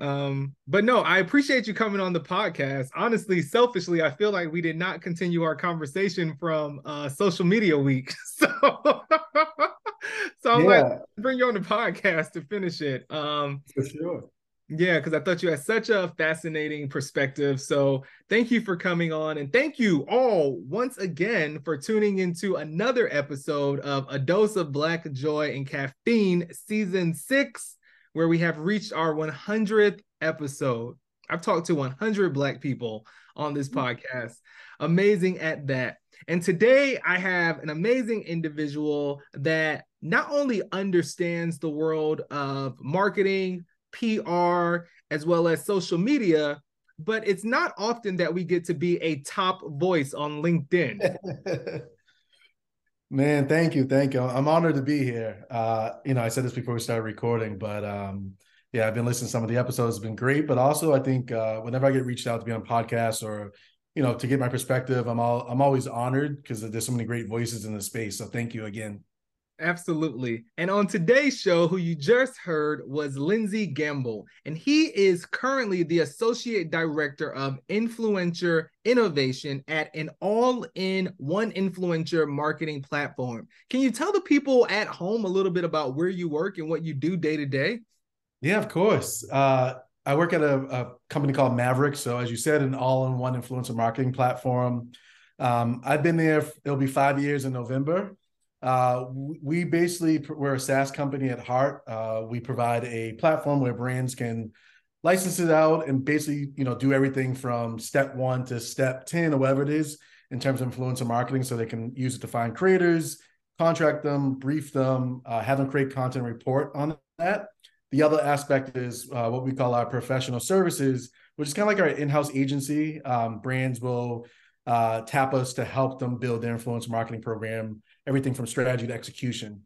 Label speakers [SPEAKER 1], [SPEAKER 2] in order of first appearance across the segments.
[SPEAKER 1] Um, but no, I appreciate you coming on the podcast. Honestly, selfishly, I feel like we did not continue our conversation from uh social media week. So so I'm yeah. like bring you on the podcast to finish it. Um
[SPEAKER 2] for sure.
[SPEAKER 1] Yeah, because I thought you had such a fascinating perspective. So thank you for coming on. And thank you all once again for tuning into another episode of A Dose of Black Joy and Caffeine, Season 6 where we have reached our 100th episode. I've talked to 100 Black people on this mm. podcast. Amazing at that. And today I have an amazing individual that not only understands the world of marketing, PR, as well as social media, but it's not often that we get to be a top voice on LinkedIn.
[SPEAKER 2] Man, thank you, thank you. I'm honored to be here. Uh, you know, I said this before we started recording, but um, yeah, I've been listening to some of the episodes. It's been great, but also I think uh, whenever I get reached out to be on podcasts or you know to get my perspective, I'm all I'm always honored because there's so many great voices in the space. So thank you again.
[SPEAKER 1] Absolutely. And on today's show, who you just heard was Lindsey Gamble, and he is currently the Associate Director of Influencer Innovation at an all in one influencer marketing platform. Can you tell the people at home a little bit about where you work and what you do day to day?
[SPEAKER 2] Yeah, of course. Uh, I work at a, a, company called Mavrck. So, as you said, an all in one influencer marketing platform. Um, I've been there, it'll be five years in November. Uh, we basically we're a SaaS company at heart. Uh, we provide a platform where brands can license it out and basically you know do everything from step one to step ten or whatever it is in terms of influencer marketing, so they can use it to find creators, contract them, brief them, uh, have them create content report on that. The other aspect is uh, what we call our professional services, which is kind of like our in-house agency. Um, brands will uh, tap us to help them build their influencer marketing program everything from strategy to execution.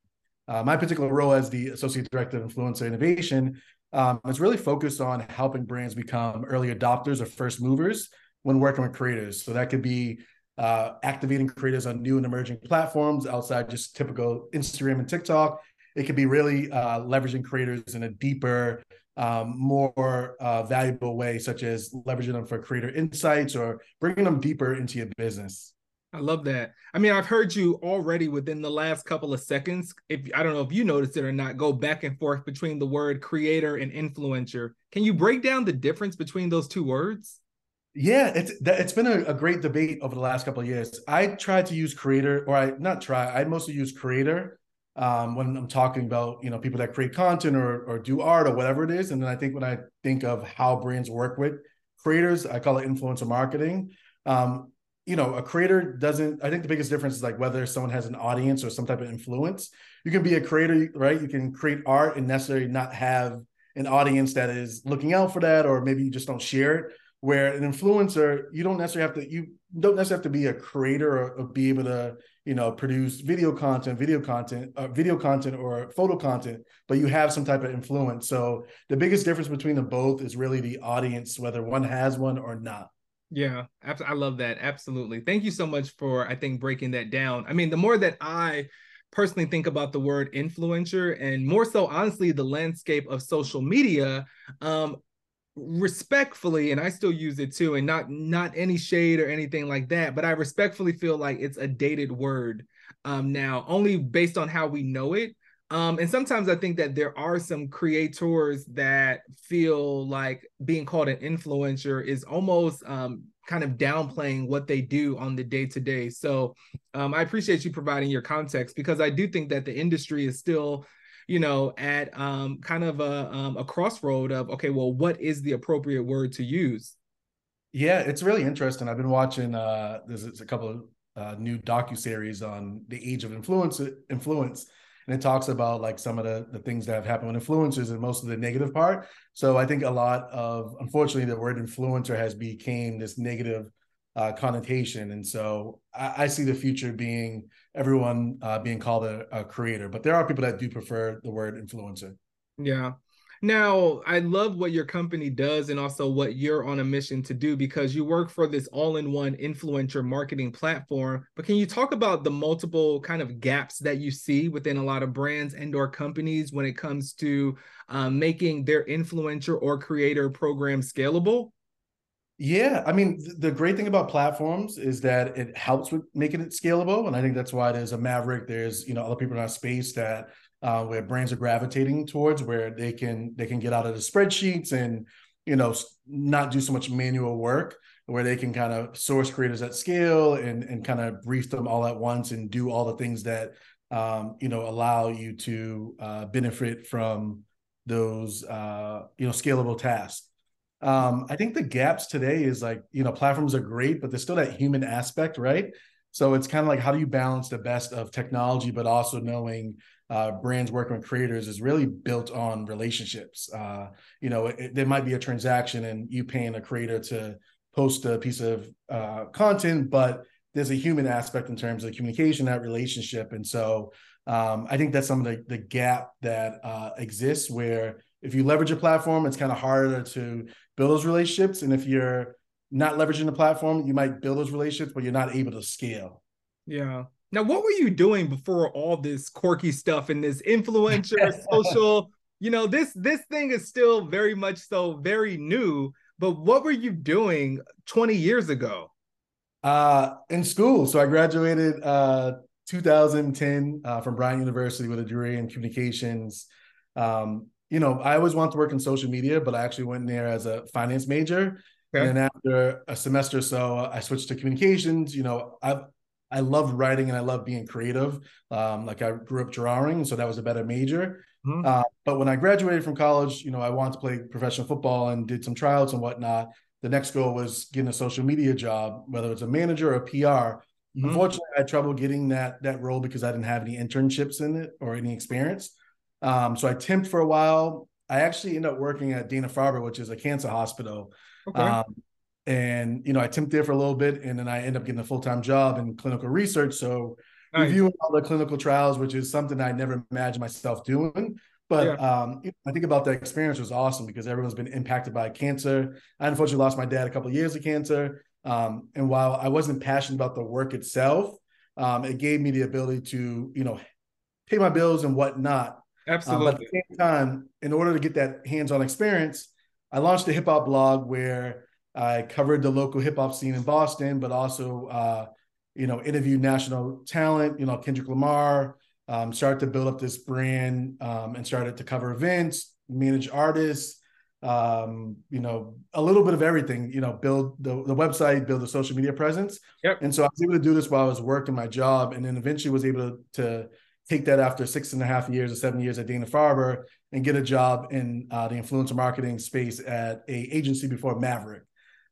[SPEAKER 2] Uh, my particular role as the associate director of influencer innovation um, is really focused on helping brands become early adopters or first movers when working with creators. So that could be uh, activating creators on new and emerging platforms outside just typical Instagram and TikTok. It could be really uh, leveraging creators in a deeper, um, more uh, valuable way, such as leveraging them for creator insights or bringing them deeper into your business.
[SPEAKER 1] I love that. I mean, I've heard you already within the last couple of seconds. If I don't know if you noticed it or not, go back and forth between the word creator and influencer. Can you break down the difference between those two words?
[SPEAKER 2] Yeah, it's it's been a, a great debate over the last couple of years. I try to use creator, or I not try. I mostly use creator um, when I'm talking about you know people that create content or or do art or whatever it is. And then I think when I think of how brands work with creators, I call it influencer marketing. Um, you know, a creator doesn't, I think the biggest difference is like whether someone has an audience or some type of influence. You can be a creator, right? You can create art and necessarily not have an audience that is looking out for that, or maybe you just don't share it. Where an influencer, you don't necessarily have to, you don't necessarily have to be a creator or, or be able to, you know, produce video content, video content, uh, video content or photo content, but you have some type of influence. So the biggest difference between them both is really the audience, whether one has one or not.
[SPEAKER 1] Yeah, I love that. Absolutely. Thank you so much for, I think, breaking that down. I mean, the more that I personally think about the word influencer and more so, honestly, the landscape of social media, um, respectfully and i still use it too and not not any shade or anything like that but i respectfully feel like it's a dated word um now only based on how we know it um, and sometimes I think that there are some creators that feel like being called an influencer is almost um, kind of downplaying what they do on the day to day. So um, I appreciate you providing your context because I do think that the industry is still, you know, at um, kind of a, um, a crossroad of okay, well, what is the appropriate word to use?
[SPEAKER 2] Yeah, it's really interesting. I've been watching. Uh, there's a couple of uh, new docu series on the age of influence. Influence and it talks about like some of the, the things that have happened with influencers and most of the negative part. So i think a lot of unfortunately the word influencer has became this negative uh, connotation. And so I, I, see the future being everyone uh, being called a, a creator but there are people that do prefer the word influencer.
[SPEAKER 1] Yeah Now, I love what your company does and also what you're on a mission to do because you work for this all-in-one influencer marketing platform. But can you talk about the multiple kind of gaps that you see within a lot of brands and or companies when it comes to um, making their influencer or creator program scalable?
[SPEAKER 2] Yeah, I mean, the great thing about platforms is that it helps with making it scalable, and I think that's why there's a Mavrck. There's you know other people in our space that uh, where brands are gravitating towards, where they can they can get out of the spreadsheets and you know not do so much manual work, where they can kind of source creators at scale and and kind of brief them all at once and do all the things that um, you know allow you to uh, benefit from those uh, you know scalable tasks. Um, I think the gaps today is like you know platforms are great, but there's still that human aspect, right? So it's kind of like how do you balance the best of technology, but also knowing uh, brands working with creators is really built on relationships. Uh, you know, it, there might be a transaction and you paying a creator to post a piece of uh, content, but there's a human aspect in terms of communication, that relationship. And so um, I think that's some of the, the gap that uh, exists where if you leverage a platform, it's kind of harder to build those relationships. And if you're not leveraging the platform, you might build those relationships, but you're not able to scale.
[SPEAKER 1] Yeah. Now, what were you doing before all this quirky stuff and this influencer social? You know, this this thing is still very much so very new. But what were you doing 20 years ago?
[SPEAKER 2] Uh, in school. So I graduated uh 2010 uh, from Bryant University with a degree in communications. Um, you know, I always wanted to work in social media, but I actually went there as a finance major. Okay. And after a semester or so, I switched to communications. You know, I've I love writing and I love being creative. Um, like I grew up drawing, so that was a better major. Mm-hmm. Uh, but when I graduated from college, you know, I wanted to play professional football and did some tryouts and whatnot. The next goal was getting a social media job, whether it's a manager or a PR. Mm-hmm. Unfortunately, I had trouble getting that that role because I didn't have any internships in it or any experience. Um, so I temped for a while. I actually ended up working at Dana Farber, which is a cancer hospital. Okay. Um, and you know I temped there for a little bit, and then I end up getting a full time job in clinical research. So nice. reviewing all the clinical trials, which is something I never imagined myself doing. But yeah. um, I think about that experience was awesome because everyone's been impacted by cancer. I unfortunately lost my dad a couple of years of cancer, um, and while I wasn't passionate about the work itself, um, it gave me the ability to you know pay my bills and whatnot.
[SPEAKER 1] Absolutely. Um,
[SPEAKER 2] but at the same time, in order to get that hands on experience, I launched a hip hop blog where I covered the local hip hop scene in Boston, but also, uh, you know, interviewed national talent, you know, Kendrick Lamar, um, started to build up this brand um, and started to cover events, manage artists, um, you know, a little bit of everything, you know, build the, the website, build a social media presence.
[SPEAKER 1] Yep.
[SPEAKER 2] And so I was able to do this while I was working my job and then eventually was able to, to take that after six and a half years or seven years at Dana Farber and get a job in uh, the influencer marketing space at a agency before Mavrck.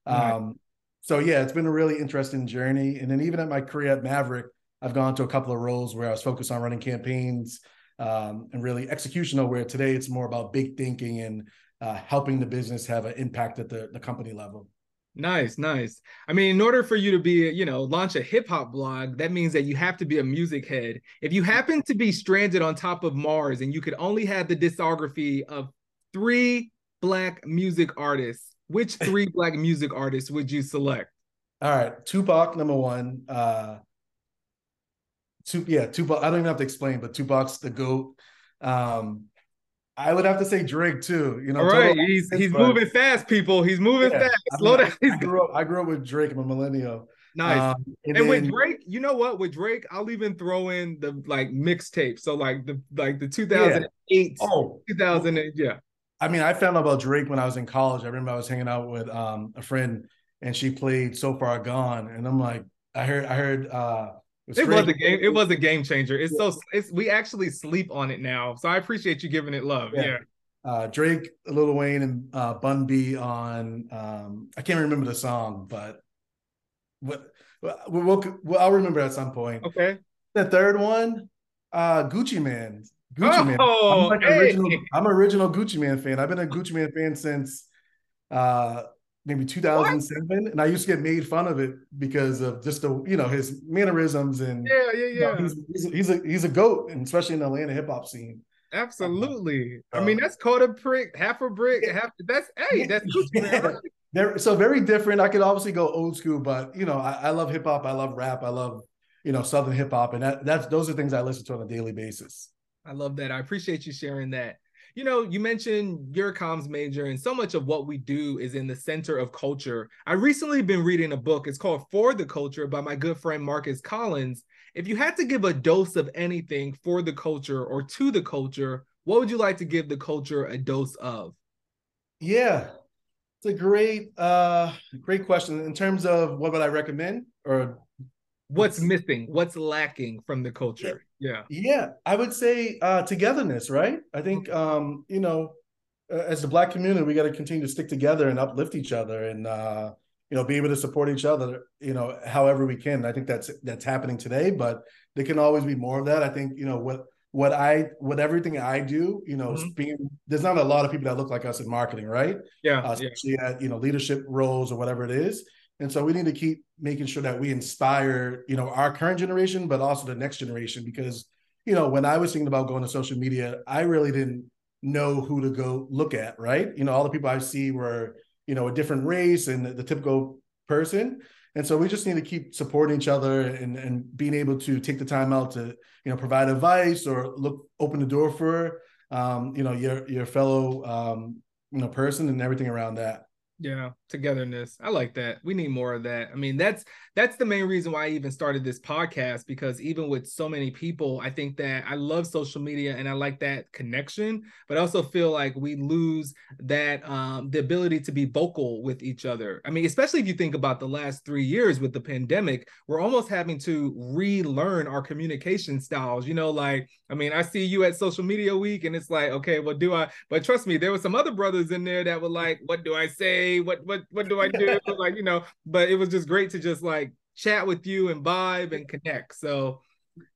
[SPEAKER 2] Um, So yeah, it's been a really interesting journey. And then even at my career at Mavrck, I've gone to a couple of roles where I was focused on running campaigns um, and really executional. Where today it's more about big thinking and uh, helping the business have an impact at the, the company level.
[SPEAKER 1] Nice, nice. I mean, in order for you to be, you know, launch a hip hop blog, that means that you have to be a music head. If you happen to be stranded on top of Mars and you could only have the discography of three black music artists, which three black music artists would you select?
[SPEAKER 2] All right, Tupac number one. Uh, two, yeah, Tupac. I don't even have to explain, but Tupac's the goat. Um, I would have to say Drake too. You know,
[SPEAKER 1] all right, he's he's moving fast, people. He's moving yeah,
[SPEAKER 2] fast. I Slow down. I, grew up. I grew up with Drake. I'm a millennial.
[SPEAKER 1] Nice. Um, and, and then, with Drake, you know what? With Drake, I'll even throw in the like mixtape. So like the like the 2008, yeah. oh, 2000, yeah.
[SPEAKER 2] I mean, I found out about Drake when I was in college. I remember I was hanging out with um, a friend and she played So Far Gone. And I'm like, I heard, I heard, uh,
[SPEAKER 1] it, it was a game. It was a game changer. It's yeah. so it's we actually sleep on it now. So I appreciate you giving it love. Yeah. yeah.
[SPEAKER 2] Uh, Drake, Lil Wayne, and uh, Bun B on. Um, I can't remember the song, but what we'll, we'll, we'll, I'll remember at some point.
[SPEAKER 1] Okay.
[SPEAKER 2] The third one, uh, Gucci Mane. Gucci Mane. oh, Mane. I'm like hey. original. I'm original Gucci Mane fan. I've been a Gucci Mane fan since uh maybe 2007, what? and I used to get made fun of it because of just the you know his mannerisms and
[SPEAKER 1] yeah yeah yeah. You
[SPEAKER 2] know, he's, he's, a, he's a he's a goat, and especially in the Atlanta hip hop scene.
[SPEAKER 1] Absolutely. I um, mean, that's quarter brick, half a brick, half. That's hey, that's
[SPEAKER 2] yeah. They're so very different. I could obviously go old school, but you know, I, I love hip hop. I love rap. I love you know southern hip hop, and that, that's those are things I listen to on a daily basis.
[SPEAKER 1] I love that. I appreciate you sharing that. You know, you mentioned your comms major, and so much of what we do is in the center of culture. I recently been reading a book. It's called For the Culture by my good friend Marcus Collins. If you had to give a dose of anything for the culture or to the culture, what would you like to give the culture a dose of?
[SPEAKER 2] Yeah, it's a great, uh, great question. In terms of what would I recommend, or
[SPEAKER 1] what's missing, what's lacking from the culture? Yeah,
[SPEAKER 2] yeah, I would say uh, togetherness. Right. I think um, you know, as the Black community, we got to continue to stick together and uplift each other, and uh, you know, be able to support each other. You know, however we can. I think that's that's happening today, but there can always be more of that. I think you know what what I what everything I do, you know, mm-hmm. being there's not a lot of people that look like us in marketing, right?
[SPEAKER 1] Yeah,
[SPEAKER 2] uh, especially yeah. at you know leadership roles or whatever it is. And so we need to keep making sure that we inspire, you know, our current generation, but also the next generation. Because you know, when I was thinking about going to social media, I really didn't know who to go look at, right? You know, all the people I see were, you know, a different race and the, typical person. And so we just need to keep supporting each other and, and being able to take the time out to, you know, provide advice or look, open the door for, um, you know, your, your fellow, um, you know, person and everything around that.
[SPEAKER 1] Yeah, togetherness. I like that. We need more of that. I mean, that's that's the main reason why I even started this podcast because even with so many people, I think that I love social media and I like that connection, but I also feel like we lose that um the ability to be vocal with each other. I mean, especially if you think about the last 3 years with the pandemic, we're almost having to relearn our communication styles. You know, like I mean, I see you at social media week and it's like, okay, what do I but trust me, there were some other brothers in there that were like, what do I say? what what what do I do? like, you know, but it was just great to just like chat with you and vibe and connect. So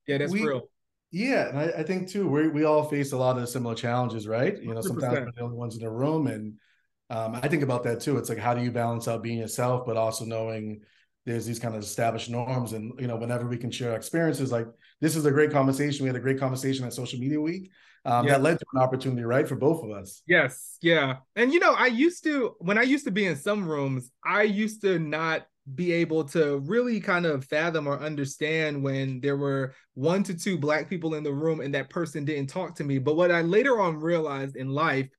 [SPEAKER 1] yeah, that's we, real.
[SPEAKER 2] Yeah, and I, I, think too, we we all face a lot of similar challenges, right? You know, sometimes we're the only ones in the room. And um, I think about that too. It's like how do you balance out being yourself, but also knowing there's these kind of established norms and you know whenever we can share experiences like this is a great conversation we had a great conversation at social media week um, yeah. that led to an opportunity, right, for both of us.
[SPEAKER 1] Yes, yeah, and you know, I used to when I used to be in some rooms, I used to not be able to really kind of fathom or understand when there were one to two black people in the room and that person didn't talk to me. But what I later on realized in life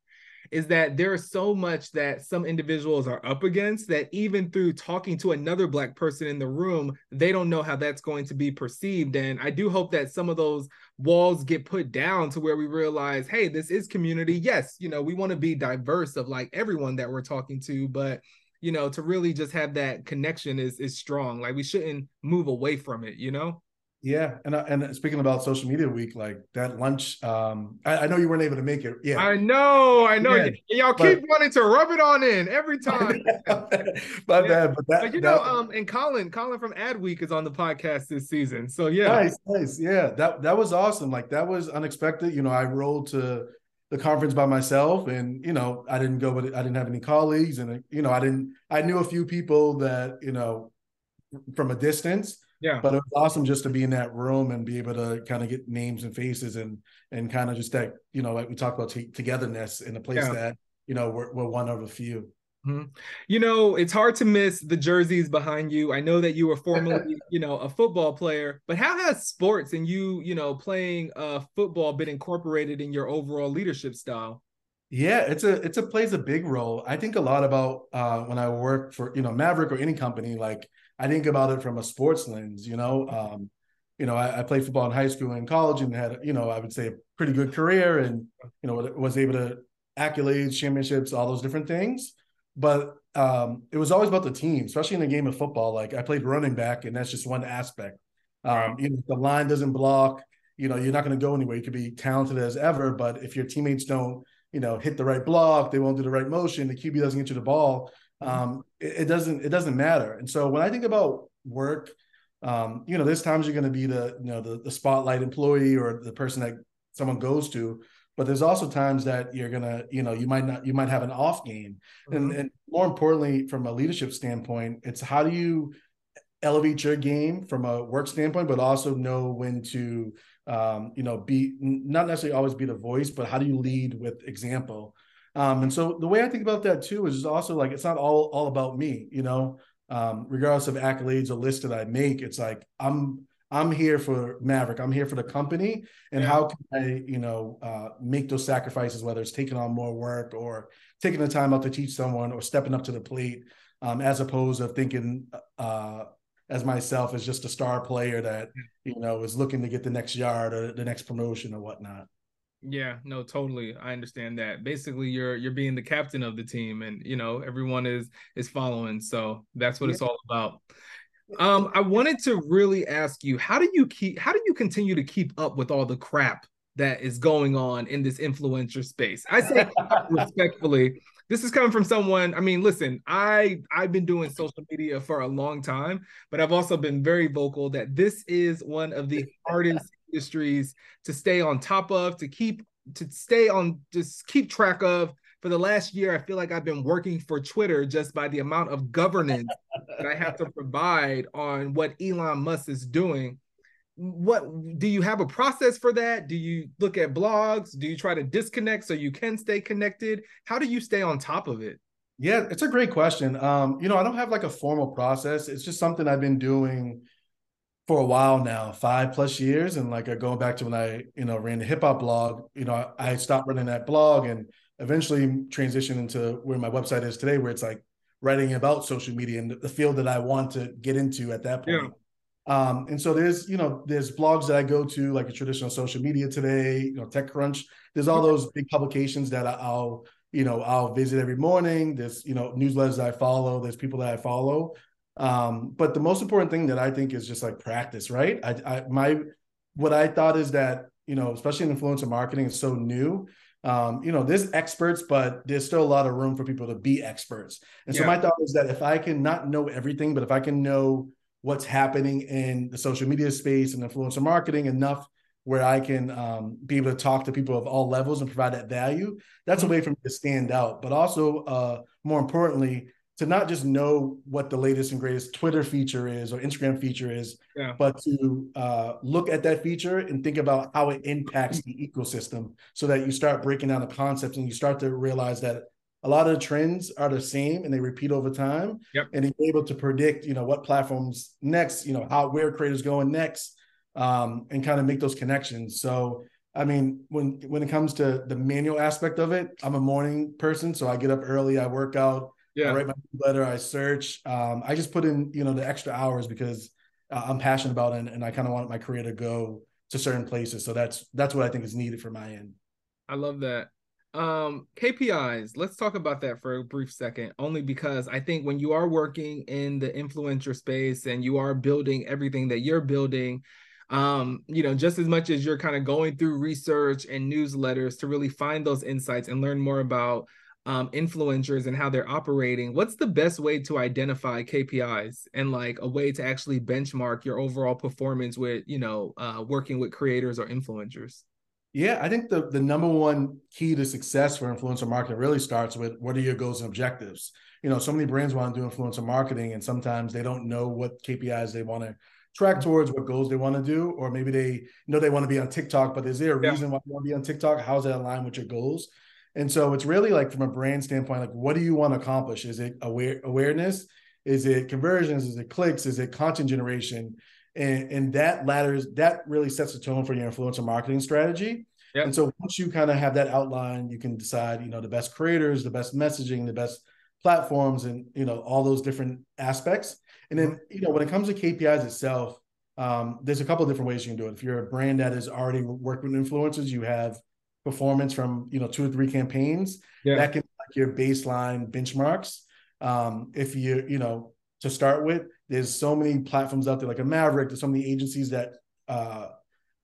[SPEAKER 1] is that there is so much that some individuals are up against that even through talking to another black person in the room they don't know how that's going to be perceived. And i do hope that some of those walls get put down to where we realize hey this is community. Yes you know we want to be diverse of like everyone that we're talking to but you know to really just have that connection is is strong. Like we shouldn't move away from it you know
[SPEAKER 2] yeah, and uh, and speaking about social media week, like that lunch, um, I, I, know you weren't able to make it. Yeah,
[SPEAKER 1] I know, I know. Yeah, y'all but, keep wanting to rub it on in every time.
[SPEAKER 2] My bad, but that,
[SPEAKER 1] but you know, um, and Colin, Colin from Adweek is on the podcast this season, so yeah,
[SPEAKER 2] nice, nice, yeah, that that was awesome. Like that was unexpected. You know, I rolled to the conference by myself, and you know, I didn't go, but I didn't have any colleagues, and you know, I didn't. I knew a few people that you know from a distance
[SPEAKER 1] yeah.
[SPEAKER 2] But it was awesome just to be in that room and be able to kind of get names and faces and and kind of just that, you know, like we talked about t- togetherness in a place yeah. that, you know, we're, we're one of a few.
[SPEAKER 1] Mm-hmm. You know, it's hard to miss the jerseys behind you. I know that you were formerly, you know, a football player, but how has sports and you, you know, playing uh, football been incorporated in your overall leadership style?
[SPEAKER 2] Yeah, it's a it's a plays a big role. I think a lot about uh, when I work for you know Mavrck or any company. Like I think about it from a sports lens. You know, um, you know, I, I, played football in high school and college, and had you know, I would say a pretty good career, and you know, was able to accolades, championships, all those different things. But um, it was always about the team, especially in the game of football. Like I played running back, and that's just one aspect. Um, you know, the line doesn't block. You know, you're not going to go anywhere. You could be talented as ever, but if your teammates don't, you know, hit the right block, they won't do the right motion, the QB doesn't get you the ball um, it, doesn't it doesn't matter. And so when I think about work, um, you know, there's times you're going to be the you know the, the spotlight employee or the person that someone goes to, but there's also times that you're gonna you know you might not you might have an off game, mm-hmm. and and more importantly from a leadership standpoint, it's how do you elevate your game from a work standpoint, but also know when to um, you know, be not necessarily always be the voice, but how do you lead with example? Um, and so the way I think about that too is also like it's not all all about me, you know. Um, regardless of accolades or lists that I make, it's like I'm I'm here for Mavrck. I'm here for the company, and yeah. how can I, you know, uh, make those sacrifices, whether it's taking on more work or taking the time out to teach someone or stepping up to the plate, um, as opposed to thinking uh, as myself as just a star player that you know is looking to get the next yard or the next promotion or whatnot.
[SPEAKER 1] Yeah, no, totally. I understand that. Basically, you're you're being the captain of the team, and you know everyone is is following. So that's what yeah. it's all about. Um, I wanted to really ask you, how do you keep how do you continue to keep up with all the crap that is going on in this influencer space? I say respectfully, this is coming from someone i mean listen i i've been doing social media for a long time but i've also been very vocal that this is one of the hardest industries to stay on top of to keep to stay on just keep track of. For the last year i feel like i've been working for twitter just by the amount of governance that i have to provide on what elon musk is doing. What do you have a process for that? Do you look at blogs? Do you try to disconnect so you can stay connected? How do you stay on top of it?
[SPEAKER 2] Yeah it's a great question. Um you know i don't have like a formal process. It's just something i've been doing for a while now five plus years and like going back to when i you know ran the hip hop blog you know i stopped running that blog and eventually transitioned into where my website is today where it's like writing about social media and the field that i want to get into at that point yeah um, and so there's, you know, there's blogs that I go to, like a traditional social media today, you know, TechCrunch. There's all those big publications that I'll, you know, I'll visit every morning. There's, you know, newsletters that I follow. There's people that I follow. Um, but the most important thing that I think is just like practice, right? I, I my what I thought is that, you know, especially in influencer marketing, is so new. Um, you know, there's experts, but there's still a lot of room for people to be experts. And so yeah. my thought is that if I can not know everything, but if I can know what's happening in the social media space and influencer marketing enough where I can um, be able to talk to people of all levels and provide that value. That's mm-hmm. a way for me to stand out, but also uh, more importantly, to not just know what the latest and greatest Twitter feature is or Instagram feature is, yeah. but to uh, look at that feature and think about how it impacts the ecosystem so that you start breaking down the concepts and you start to realize that a lot of the trends are the same and they repeat over time.
[SPEAKER 1] Yep.
[SPEAKER 2] And be able to predict, you know, what platforms next, you know, how where creators going next, um, and kind of make those connections. So I mean, when when it comes to the manual aspect of it, I'm a morning person, so I get up early, I work out, yeah. I write my letter, I search. Um, I just put in, you know, the extra hours because uh, I'm passionate about it, and, and I kind of want my career to go to certain places. So that's that's what I think is needed for my end.
[SPEAKER 1] I love that. Um, KPIs, let's talk about that for a brief second, only because I think when you are working in the influencer space and you are building everything that you're building, um, you know, just as much as you're kind of going through research and newsletters to really find those insights and learn more about um, influencers and how they're operating, what's the best way to identify KPIs and like a way to actually benchmark your overall performance with, you know, uh, working with creators or influencers?
[SPEAKER 2] Yeah, I think the the number one key to success for influencer marketing really starts with what are your goals and objectives. You know, so many brands want to do influencer marketing, and sometimes they don't know what KPIs they want to track towards, what goals they want to do, or maybe they know they want to be on TikTok, but is there a reason yeah. why you want to be on TikTok? How's that align with your goals? And so it's really like from a brand standpoint, like what do you want to accomplish? Is it aware awareness? Is it conversions? Is it clicks? Is it content generation? and, and that ladders that really sets the tone for your influencer marketing strategy yep. and so once you kind of have that outline you can decide you know the best creators the best messaging the best platforms and you know all those different aspects and then you know when it comes to kpis itself um, there's a couple of different ways you can do it if you're a brand that is already working with influencers you have performance from you know two or three campaigns yeah. that can like your baseline benchmarks um, if you you know to start with there's so many platforms out there, like a Mavrck. There's so many agencies that uh,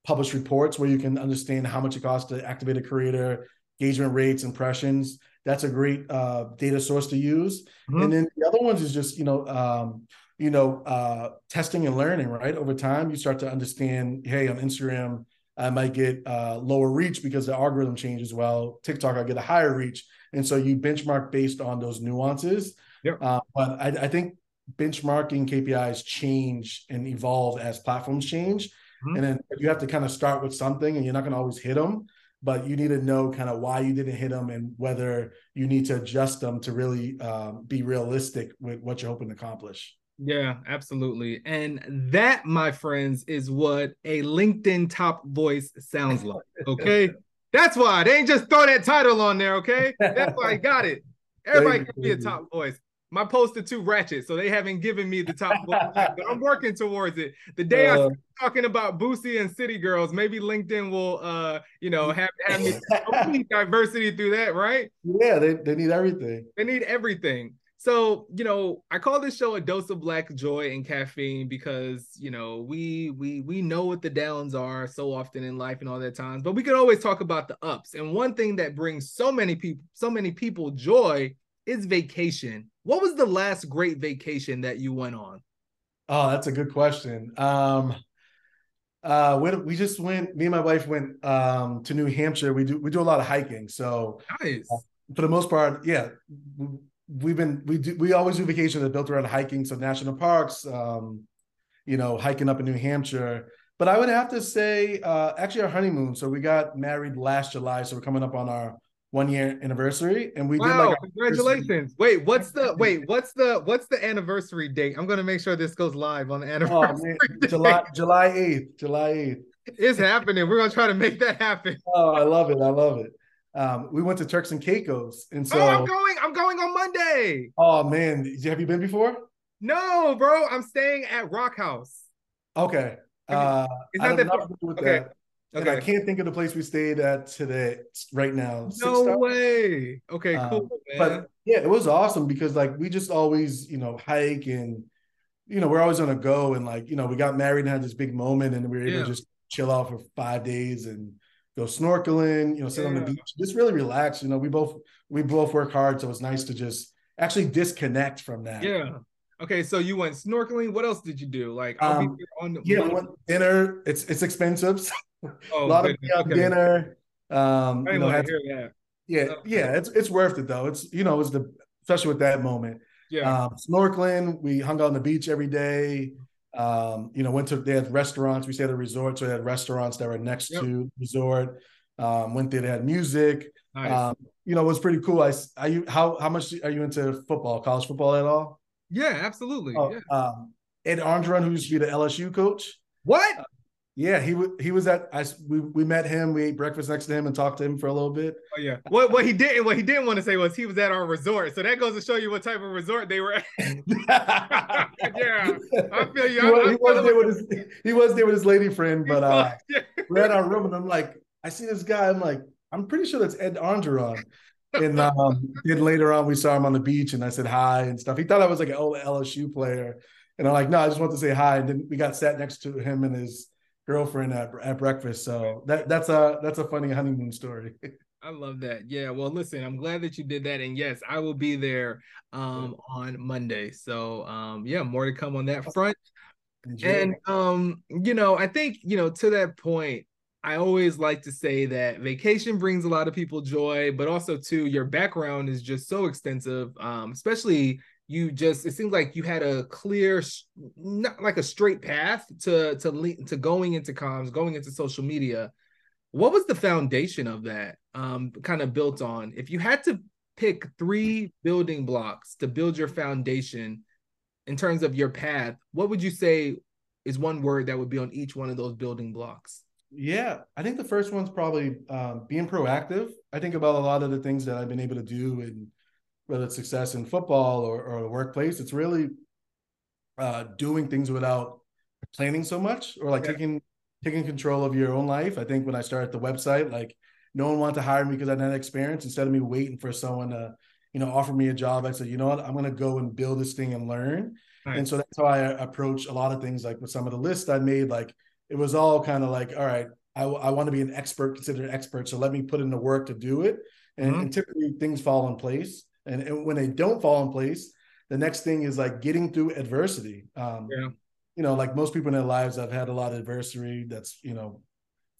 [SPEAKER 2] publish reports where you can understand how much it costs to activate a creator, engagement rates, impressions. That's a great uh, data source to use. Mm-hmm. And then the other ones is just you know um, you know uh, testing and learning. Right over time, you start to understand. Hey, on Instagram, I might get uh, lower reach because the algorithm changes. Well, TikTok, I get a higher reach, and so you benchmark based on those nuances. Yep. Uh, but I, I, think benchmarking KPIs change and evolve as platforms change. Mm-hmm. And then you have to kind of start with something and you're not going to always hit them, but you need to know kind of why you didn't hit them and whether you need to adjust them to really um, be realistic with what you're hoping to accomplish.
[SPEAKER 1] Yeah, absolutely. And that, my friends, is what a LinkedIn top voice sounds like. Okay. That's why they ain't just throw that title on there. Okay. That's why I got it. Everybody can be a top voice. My poster too ratchet, so they haven't given me the top voice, but I'm working towards it. The day uh, I'm talking about Boosie and City Girls, maybe LinkedIn will, uh, you know, have have me diversity through that, right?
[SPEAKER 2] Yeah, they, they need everything.
[SPEAKER 1] They need everything. So, you know, I call this show a dose of black joy and caffeine because, you know, we we we know what the downs are so often in life and all that times, but we can always talk about the ups. And one thing that brings so many people so many people joy is vacation. What was the last great vacation that you went on?
[SPEAKER 2] Oh, that's a good question. Um uh we, we just went me and my wife went um to New Hampshire. We do we do a lot of hiking. So
[SPEAKER 1] nice. Uh,
[SPEAKER 2] for the most part, yeah we've been we do we always do vacations that built around hiking, so national parks, um, you know, hiking up in New Hampshire. But I would have to say, uh, actually, our honeymoon. So we got married last July, so we're coming up on our one year anniversary, and we wow, did like
[SPEAKER 1] congratulations. Wait, what's the wait? What's the what's the anniversary date? I'm gonna make sure this goes live on the oh, anniversary.
[SPEAKER 2] Oh, July July eighth. July eighth.
[SPEAKER 1] It's happening. We're gonna try to make that happen.
[SPEAKER 2] Oh, I love it. I love it um, we went to Turks and Caicos, and so
[SPEAKER 1] oh, I'm going. I'm going on Monday.
[SPEAKER 2] Oh man, have you been before?
[SPEAKER 1] No, bro. I'm staying at Rock House.
[SPEAKER 2] Okay. Uh, Is that the with okay. That. Okay. And I can't think of the place we stayed at today, right now.
[SPEAKER 1] No way. Okay, um, cool.
[SPEAKER 2] but yeah, it was awesome because like we just always, you know, hike and you know, we're always on a go. And like, you know, we got married and had this big moment and we were able yeah. to just chill out for five days and go snorkeling, you know, sit yeah. on the beach, just really relax. You know, we both we both work hard, so it's nice to just actually disconnect from that.
[SPEAKER 1] Yeah. Okay, so you went snorkeling. What else did you do? Like,
[SPEAKER 2] um, on yeah, we went dinner. It's it's expensive. Oh, a lot goodness. of okay. dinner. Um, you know, had, to, yeah, oh. yeah, it's it's worth it though. It's you know, it's the especially with that moment.
[SPEAKER 1] Yeah,
[SPEAKER 2] um, snorkeling. We hung out on the beach every day. Um, you know, went to they had restaurants. We stayed at a resort, so they had restaurants that were next yep. to resort. Um, went there, they had music. Nice. Um, you know, it was pretty cool. I are you how how much are you into football, college football at all?
[SPEAKER 1] Yeah, absolutely.
[SPEAKER 2] Oh,
[SPEAKER 1] yeah.
[SPEAKER 2] Um, Ed Orgeron, who used to be the LSU coach.
[SPEAKER 1] What?
[SPEAKER 2] Yeah, he he was at I we, we met him, we ate breakfast next to him and talked to him for a little bit.
[SPEAKER 1] Oh yeah. What what he didn't what he didn't want to say was he was at our resort. So that goes to show you what type of resort they were at. yeah. I feel you. He, was,
[SPEAKER 2] he was there with his he was there with his lady friend, but uh we're at our room and I'm like, I see this guy, I'm like, I'm pretty sure that's Ed Orgeron. And um, then later on, we saw him on the beach, and I said hi and stuff. He thought I was like an old LSU player, and I'm like, no, I just want to say hi. And then we got sat next to him and his girlfriend at, at breakfast. So that that's a that's a funny honeymoon story.
[SPEAKER 1] I love that. Yeah. Well, listen, I'm glad that you did that. And yes, I will be there um on Monday. So um yeah, more to come on that front. Enjoy. And um, you know, I think, you know, to that point, I always like to say that vacation brings a lot of people joy, but also too, your background is just so extensive, um, especially you just it seems like you had a clear not like a straight path to to to going into comms going into social media. What was the foundation of that um kind of built on? If you had to pick three building blocks to build your foundation in terms of your path what would you say is one word that would be on each one of those building blocks?
[SPEAKER 2] Yeah i think the first one's probably um, being proactive. I think about a lot of the things that i've been able to do and whether it's success in football or, or the workplace, it's really uh, doing things without planning so much or like yeah. taking taking control of your own life. I think when I started the website, like no one wanted to hire me because I had that experience. Instead of me waiting for someone to, you know, offer me a job, I said, you know what, I'm going to go and build this thing and learn. Nice. And so that's how I approach a lot of things. Like with some of the lists I made, like it was all kind of like, all right, I, I want to be an expert, considered an expert. So let me put in the work to do it. And, mm-hmm. and typically things fall in place. And, and when they don't fall in place, the next thing is like getting through adversity. Um, yeah. You know, like most people in their lives, I've had a lot of adversity. That's you know,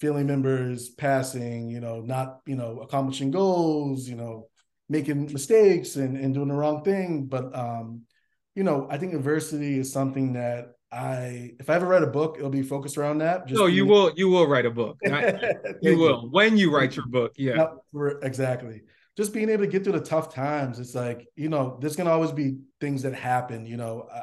[SPEAKER 2] family members passing. You know, not you know accomplishing goals. You know, making mistakes and, and doing the wrong thing. But um, you know, I think adversity is something that I if I ever write a book, it'll be focused around that.
[SPEAKER 1] Just no, you will you will write a book. you will when you write your book. Yeah,
[SPEAKER 2] exactly. Just being able to get through the tough times. It's like you know, there's gonna always be things that happen. You know, uh,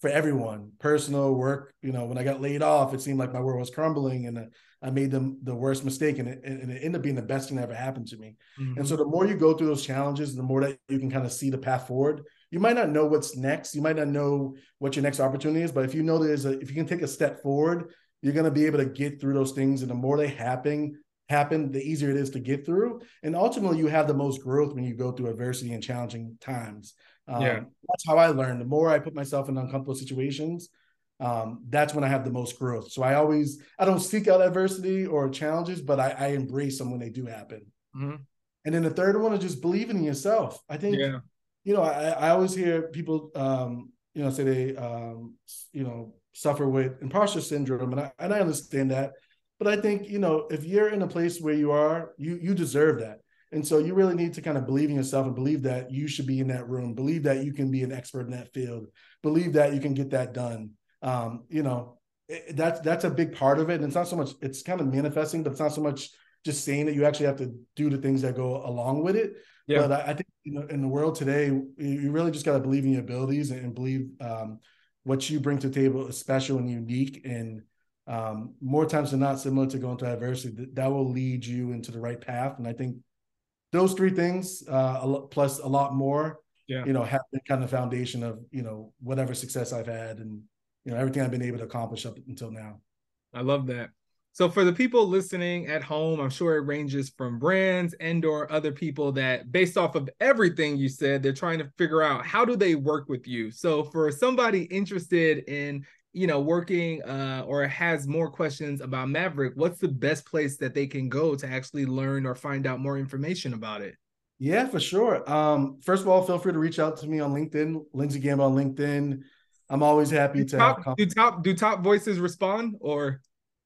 [SPEAKER 2] for everyone, personal work. You know, when I got laid off, it seemed like my world was crumbling, and I made them the worst mistake, and it, and it ended up being the best thing that ever happened to me. Mm-hmm. And so, the more you go through those challenges, the more that you can kind of see the path forward. You might not know what's next. You might not know what your next opportunity is, but if you know there's a, if you can take a step forward, you're going to be able to get through those things. And the more they happen, happen, the easier it is to get through. And ultimately, you have the most growth when you go through adversity and challenging times. Um, yeah. That's how I learned. The more I put myself in uncomfortable situations, um, that's when I have the most growth. So I always, I don't seek out adversity or challenges, but I, I embrace them when they do happen. Mm-hmm. And then the third one is just believing in yourself. I think, yeah. you know, I, I always hear people, um, you know, say they, um, you know, suffer with imposter syndrome, and I and I understand that. But I think you know, if you're in a place where you are, you you deserve that. And so you really need to kind of believe in yourself and believe that you should be in that room, believe that you can be an expert in that field, believe that you can get that done. Um, you know, it, that's that's a big part of it. And it's not so much, it's kind of manifesting, but it's not so much just saying that you actually have to do the things that go along with it. Yeah. But I, I think you know, in the world today, you really just got to believe in your abilities and, and believe um, what you bring to the table is special and unique. And um, more times than not, similar to going through adversity, that, that will lead you into the right path. And I think those three things uh, plus a lot more yeah. you know have been kind of foundation of you know whatever success i've had and you know everything i've been able to accomplish up until now
[SPEAKER 1] i love that so for the people listening at home i'm sure it ranges from brands and or other people that based off of everything you said they're trying to figure out how do they work with you so for somebody interested in you know working uh, or has more questions about Mavrck, what's the best place that they can go to actually learn or find out more information about it?
[SPEAKER 2] Yeah, for sure. Um, first of all, feel free to reach out to me on LinkedIn, Lindsey Gamble on LinkedIn. I'm always happy do to
[SPEAKER 1] top, do top do top voices respond or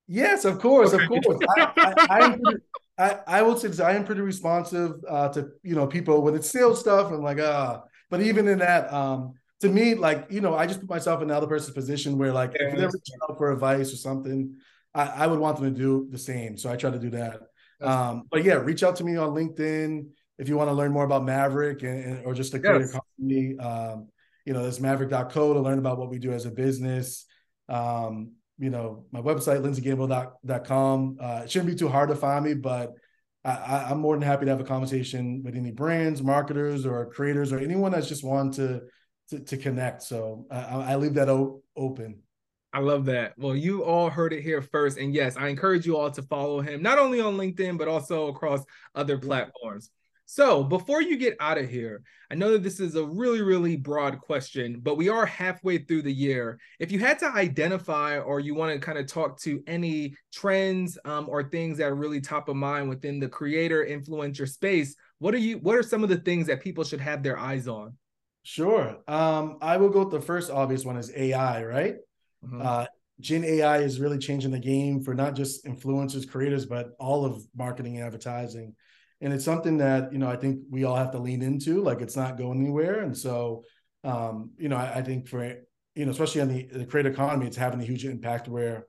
[SPEAKER 2] yes, of course, okay. of course. I, I, I, am pretty, I, I will say I am pretty responsive uh, to you know people when it's sales stuff. I'm like ah, uh, but even in that, um, to me, like, you know, I just put myself in the other person's position where, like, yeah, if they're reaching out for advice or something, I, I, would want them to do the same. So I try to do that. Um, but yeah, reach out to me on LinkedIn if you want to learn more about Mavrck and, and or just to create yes. a company. Um, you know, there's mavrck.co to learn about what we do as a business. Um, you know, my website, lindseygamble.com. Uh, it shouldn't be too hard to find me, but I, I'm more than happy to have a conversation with any brands, marketers, or creators, or anyone that's just want to to, to connect. So I, I leave that o- open.
[SPEAKER 1] I love that. Well, you all heard it here first. And yes, I encourage you all to follow him, not only on LinkedIn, but also across other platforms. So before you get out of here, I know that this is a really, really broad question, but we are halfway through the year. If you had to identify or you want to kind of talk to any trends um, or things that are really top of mind within the creator influencer space, what are you what are some of the things that people should have their eyes on?
[SPEAKER 2] Sure. Um, I will go with the first obvious one is AI, right? Mm-hmm. Uh, Gen AI is really changing the game for not just influencers, creators, but all of marketing and advertising. And it's something that, you know, I think we all have to lean into, like it's not going anywhere. And so, um, you know, I, I, think for, you know, especially on the, the creator economy, it's having a huge impact where,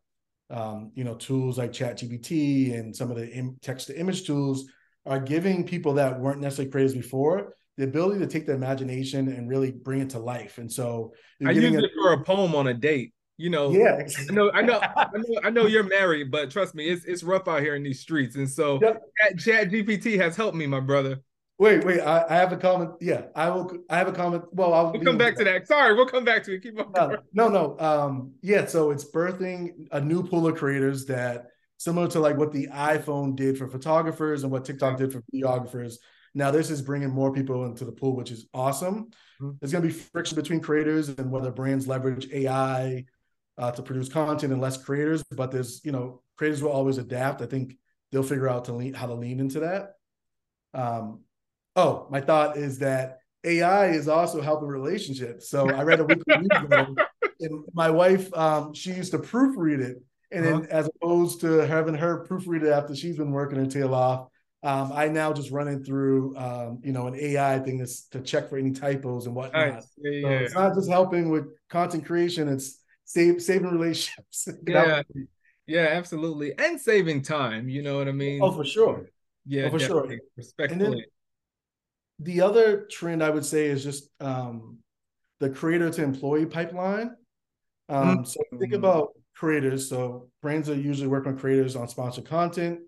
[SPEAKER 2] um, you know, tools like ChatGPT and some of the Im- text to image tools are giving people that weren't necessarily creators before the ability to take the imagination and really bring it to life. And so
[SPEAKER 1] I use it for a poem on a date. You know,
[SPEAKER 2] yeah.
[SPEAKER 1] I know, I know, I know, I know you're married, but trust me, it's it's rough out here in these streets. And so yep. Chat GPT has helped me, my brother.
[SPEAKER 2] Wait, wait, I, I, have a comment. Yeah, I will. I have a comment. Well, I'll
[SPEAKER 1] we'll come back to that. Sorry, we'll come back to it. Keep on.
[SPEAKER 2] No, no, no. Um, yeah. So it's birthing a new pool of creators that similar to like what the iPhone did for photographers and what TikTok did for videographers now this is bringing more people into the pool, which is awesome. Mm-hmm. There's going to be friction between creators and whether brands leverage AI uh, to produce content and less creators. But there's, you know, creators will always adapt. I think they'll figure out to lean, how to lean into that. Um, oh, my thought is that AI is also helping relationships. So I read a weekly newsletter, and my wife, um, she used to proofread it, and uh-huh. then as opposed to having her proofread it after she's been working her tail off, um, I now just run it through, um, you know, an AI thing to, to check for any typos and whatnot. Nice. Yeah, yeah. So it's not just helping with content creation; it's save saving relationships.
[SPEAKER 1] Yeah, yeah, absolutely, and saving time. You know what I mean?
[SPEAKER 2] Oh, for sure.
[SPEAKER 1] Yeah,
[SPEAKER 2] oh, for sure.
[SPEAKER 1] Respectfully.
[SPEAKER 2] the other trend I would say is just um, the creator to employee pipeline. Um, mm-hmm. So think about creators. So brands are usually working with creators on sponsored content.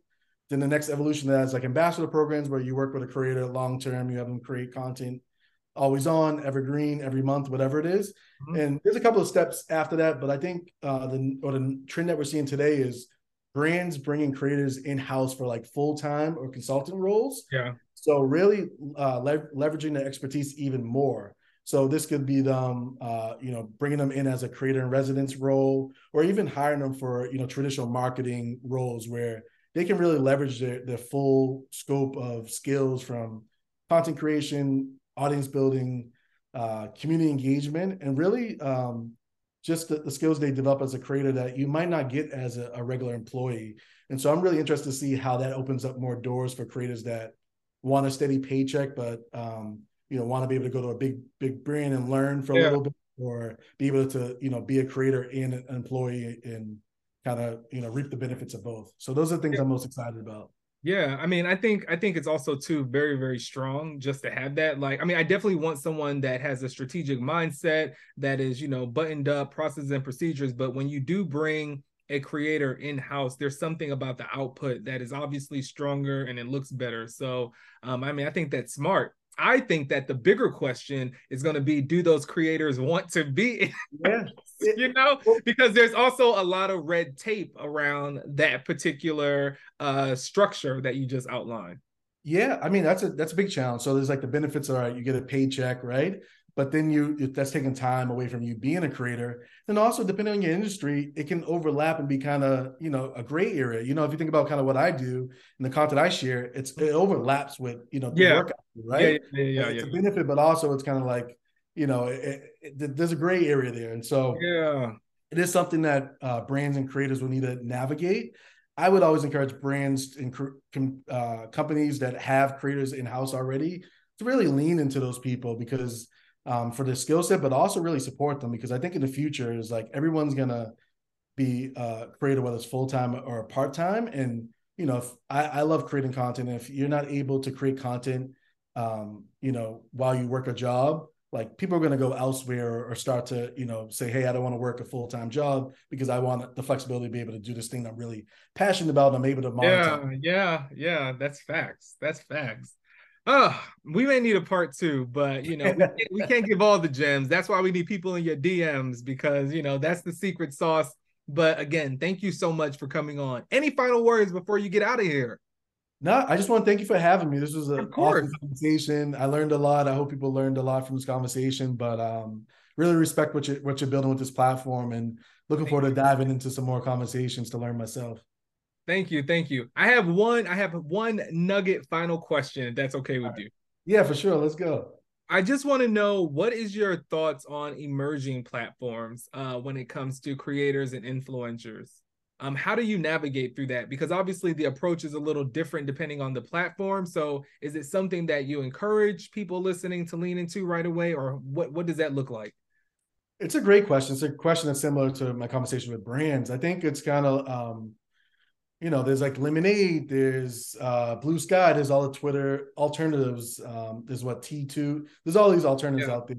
[SPEAKER 2] Then the next evolution of that is like ambassador programs where you work with a creator long term, you have them create content always on, evergreen, every month, whatever it is. Mm-hmm. And there's a couple of steps after that, but I think uh, the or the trend that we're seeing today is brands bringing creators in house for like full time or consultant roles.
[SPEAKER 1] Yeah.
[SPEAKER 2] So really uh, le- leveraging the expertise even more. So this could be them, uh, you know, bringing them in as a creator in residence role, or even hiring them for you know traditional marketing roles where they can really leverage their their full scope of skills from content creation, audience building, uh, community engagement, and really um, just the, the, skills they develop as a creator that you might not get as a, a, regular employee. And so I'm really interested to see how that opens up more doors for creators that want a steady paycheck, but um, you know want to be able to go to a big big brand and learn for a yeah. little bit, or be able to you know be a creator and an employee and kind of you know reap the benefits of both. So those are the things yeah. I'm most excited about.
[SPEAKER 1] Yeah, I mean, I think I think it's also too very very strong just to have that. Like, I mean, I definitely want someone that has a strategic mindset that is, you know, buttoned up processes and procedures. But when you do bring a creator in house, there's something about the output that is obviously stronger and it looks better. So, um, I mean, I think that's smart. I think that the bigger question is going to be do those creators want to be
[SPEAKER 2] yeah.
[SPEAKER 1] you know? Because there's also a lot of red tape around that particular uh structure that you just outlined.
[SPEAKER 2] Yeah i mean that's a that's a big challenge. So there's like the benefits are you get a paycheck right but then you that's taking time away from you being a creator. And also depending on your industry it can overlap and be kind of you know a gray area. You know if you think about kind of what i do and the content i share it's it overlaps with you know
[SPEAKER 1] yeah. work,
[SPEAKER 2] right?
[SPEAKER 1] Yeah yeah, yeah,
[SPEAKER 2] it's
[SPEAKER 1] yeah.
[SPEAKER 2] a benefit but also it's kind of like you know it, it, there's a gray area there. And so
[SPEAKER 1] yeah.
[SPEAKER 2] it is something that uh, brands and creators will need to navigate. I would always encourage brands and uh, companies that have creators in house already to really lean into those people because um, for their skill set, but also really support them because I think in the future is like everyone's gonna be uh, creative, whether it's full time or part time. And you know, if I, I love creating content, if you're not able to create content, um, you know, while you work a job, like people are going to go elsewhere or start to you know say hey i don't want to work a full-time job because i want the flexibility to be able to do this thing i'm really passionate about i'm able to
[SPEAKER 1] monetize. yeah yeah yeah that's facts that's facts Oh, we may need a part two, but you know, we can't, we can't give all the gems. That's why we need people in your DMs because you know that's the secret sauce. But again, thank you so much for coming on. Any final words before you get out of here?
[SPEAKER 2] No, I just want to thank you for having me. This was an awesome conversation. I learned a lot. I hope people learned a lot from this conversation. But um, really respect what you what you're building with this platform, and looking thank forward you. to diving into some more conversations to learn myself.
[SPEAKER 1] Thank you, thank you. I have one. I have one nugget final question. If that's okay with right. you.
[SPEAKER 2] Yeah, for sure. Let's go.
[SPEAKER 1] I just want to know what is your thoughts on emerging platforms uh, when it comes to creators and influencers. Um, how do you navigate through that? Because obviously the approach is a little different depending on the platform. So is it something that you encourage people listening to lean into right away, or what? What does that look like?
[SPEAKER 2] It's a great question. It's a question that's similar to my conversation with brands. I think it's kind of um, you know, there's like Lemon8, there's uh, Bluesky, there's all the Twitter alternatives. Um, there's what T2, there's all these alternatives yeah. out there.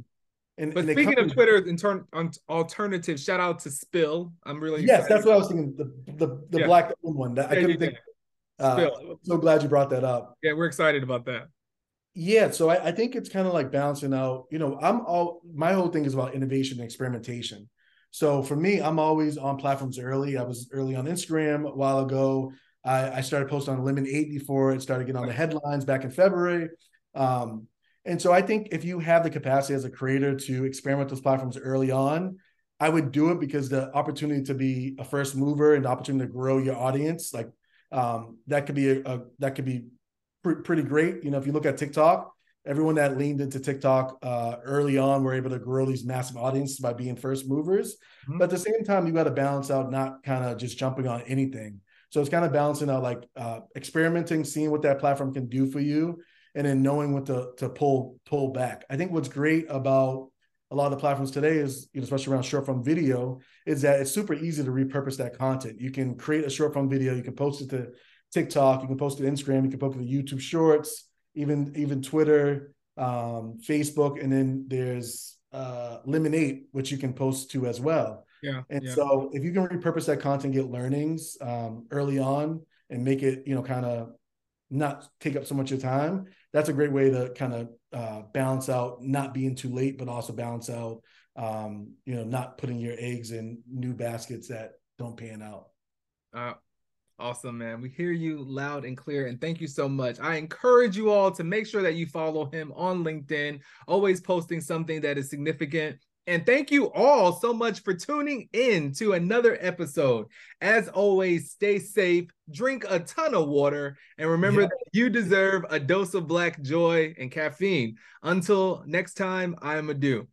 [SPEAKER 1] And, but and speaking of Twitter in turn on alternative, shout out to Spill. I'm really
[SPEAKER 2] yes, excited. that's what I was thinking. The the, the yeah. black one that yeah, I couldn't think. Uh, Spill. so glad you brought that up.
[SPEAKER 1] Yeah, we're excited about that.
[SPEAKER 2] Yeah, so I, I think it's kind of like balancing out. You know, I'm all my whole thing is about innovation and experimentation. So for me, I'm always on platforms early. I was early on Instagram a while ago. I, I started posting on Lemon8 before it started getting on the headlines back in February. Um, and so I think if you have the capacity as a creator to experiment with those platforms early on, I would do it because the opportunity to be a first mover and the opportunity to grow your audience, like um, that could be a, a that could be pr- pretty great. You know, if you look at TikTok, everyone that leaned into TikTok uh, early on were able to grow these massive audiences by being first movers. Mm-hmm. But at the same time, you got to balance out not kind of just jumping on anything. So it's kind of balancing out like uh, experimenting, seeing what that platform can do for you, and then knowing what to to pull pull back. I think what's great about a lot of the platforms today is, you know, especially around short form video, is that it's super easy to repurpose that content. You can create a short form video, you can post it to TikTok, you can post it to Instagram, you can post it to YouTube Shorts, even even Twitter, um, Facebook, and then there's uh, Lemon8, which you can post to as well.
[SPEAKER 1] Yeah.
[SPEAKER 2] And
[SPEAKER 1] yeah.
[SPEAKER 2] so if you can repurpose that content, get learnings um, early on, and make it, you know, kind of not take up so much of your time, that's a great way to kind of uh, balance out not being too late, but also balance out, um, you know, not putting your eggs in new baskets that don't pan out.
[SPEAKER 1] Uh, Awesome, man. We hear you loud and clear. And thank you so much. I encourage you all to make sure that you follow him on LinkedIn, always posting something that is significant. And thank you all so much for tuning in to another episode. As always, stay safe, drink a ton of water, and remember yeah. that you deserve a dose of black joy and caffeine. Until next time, I am Adu.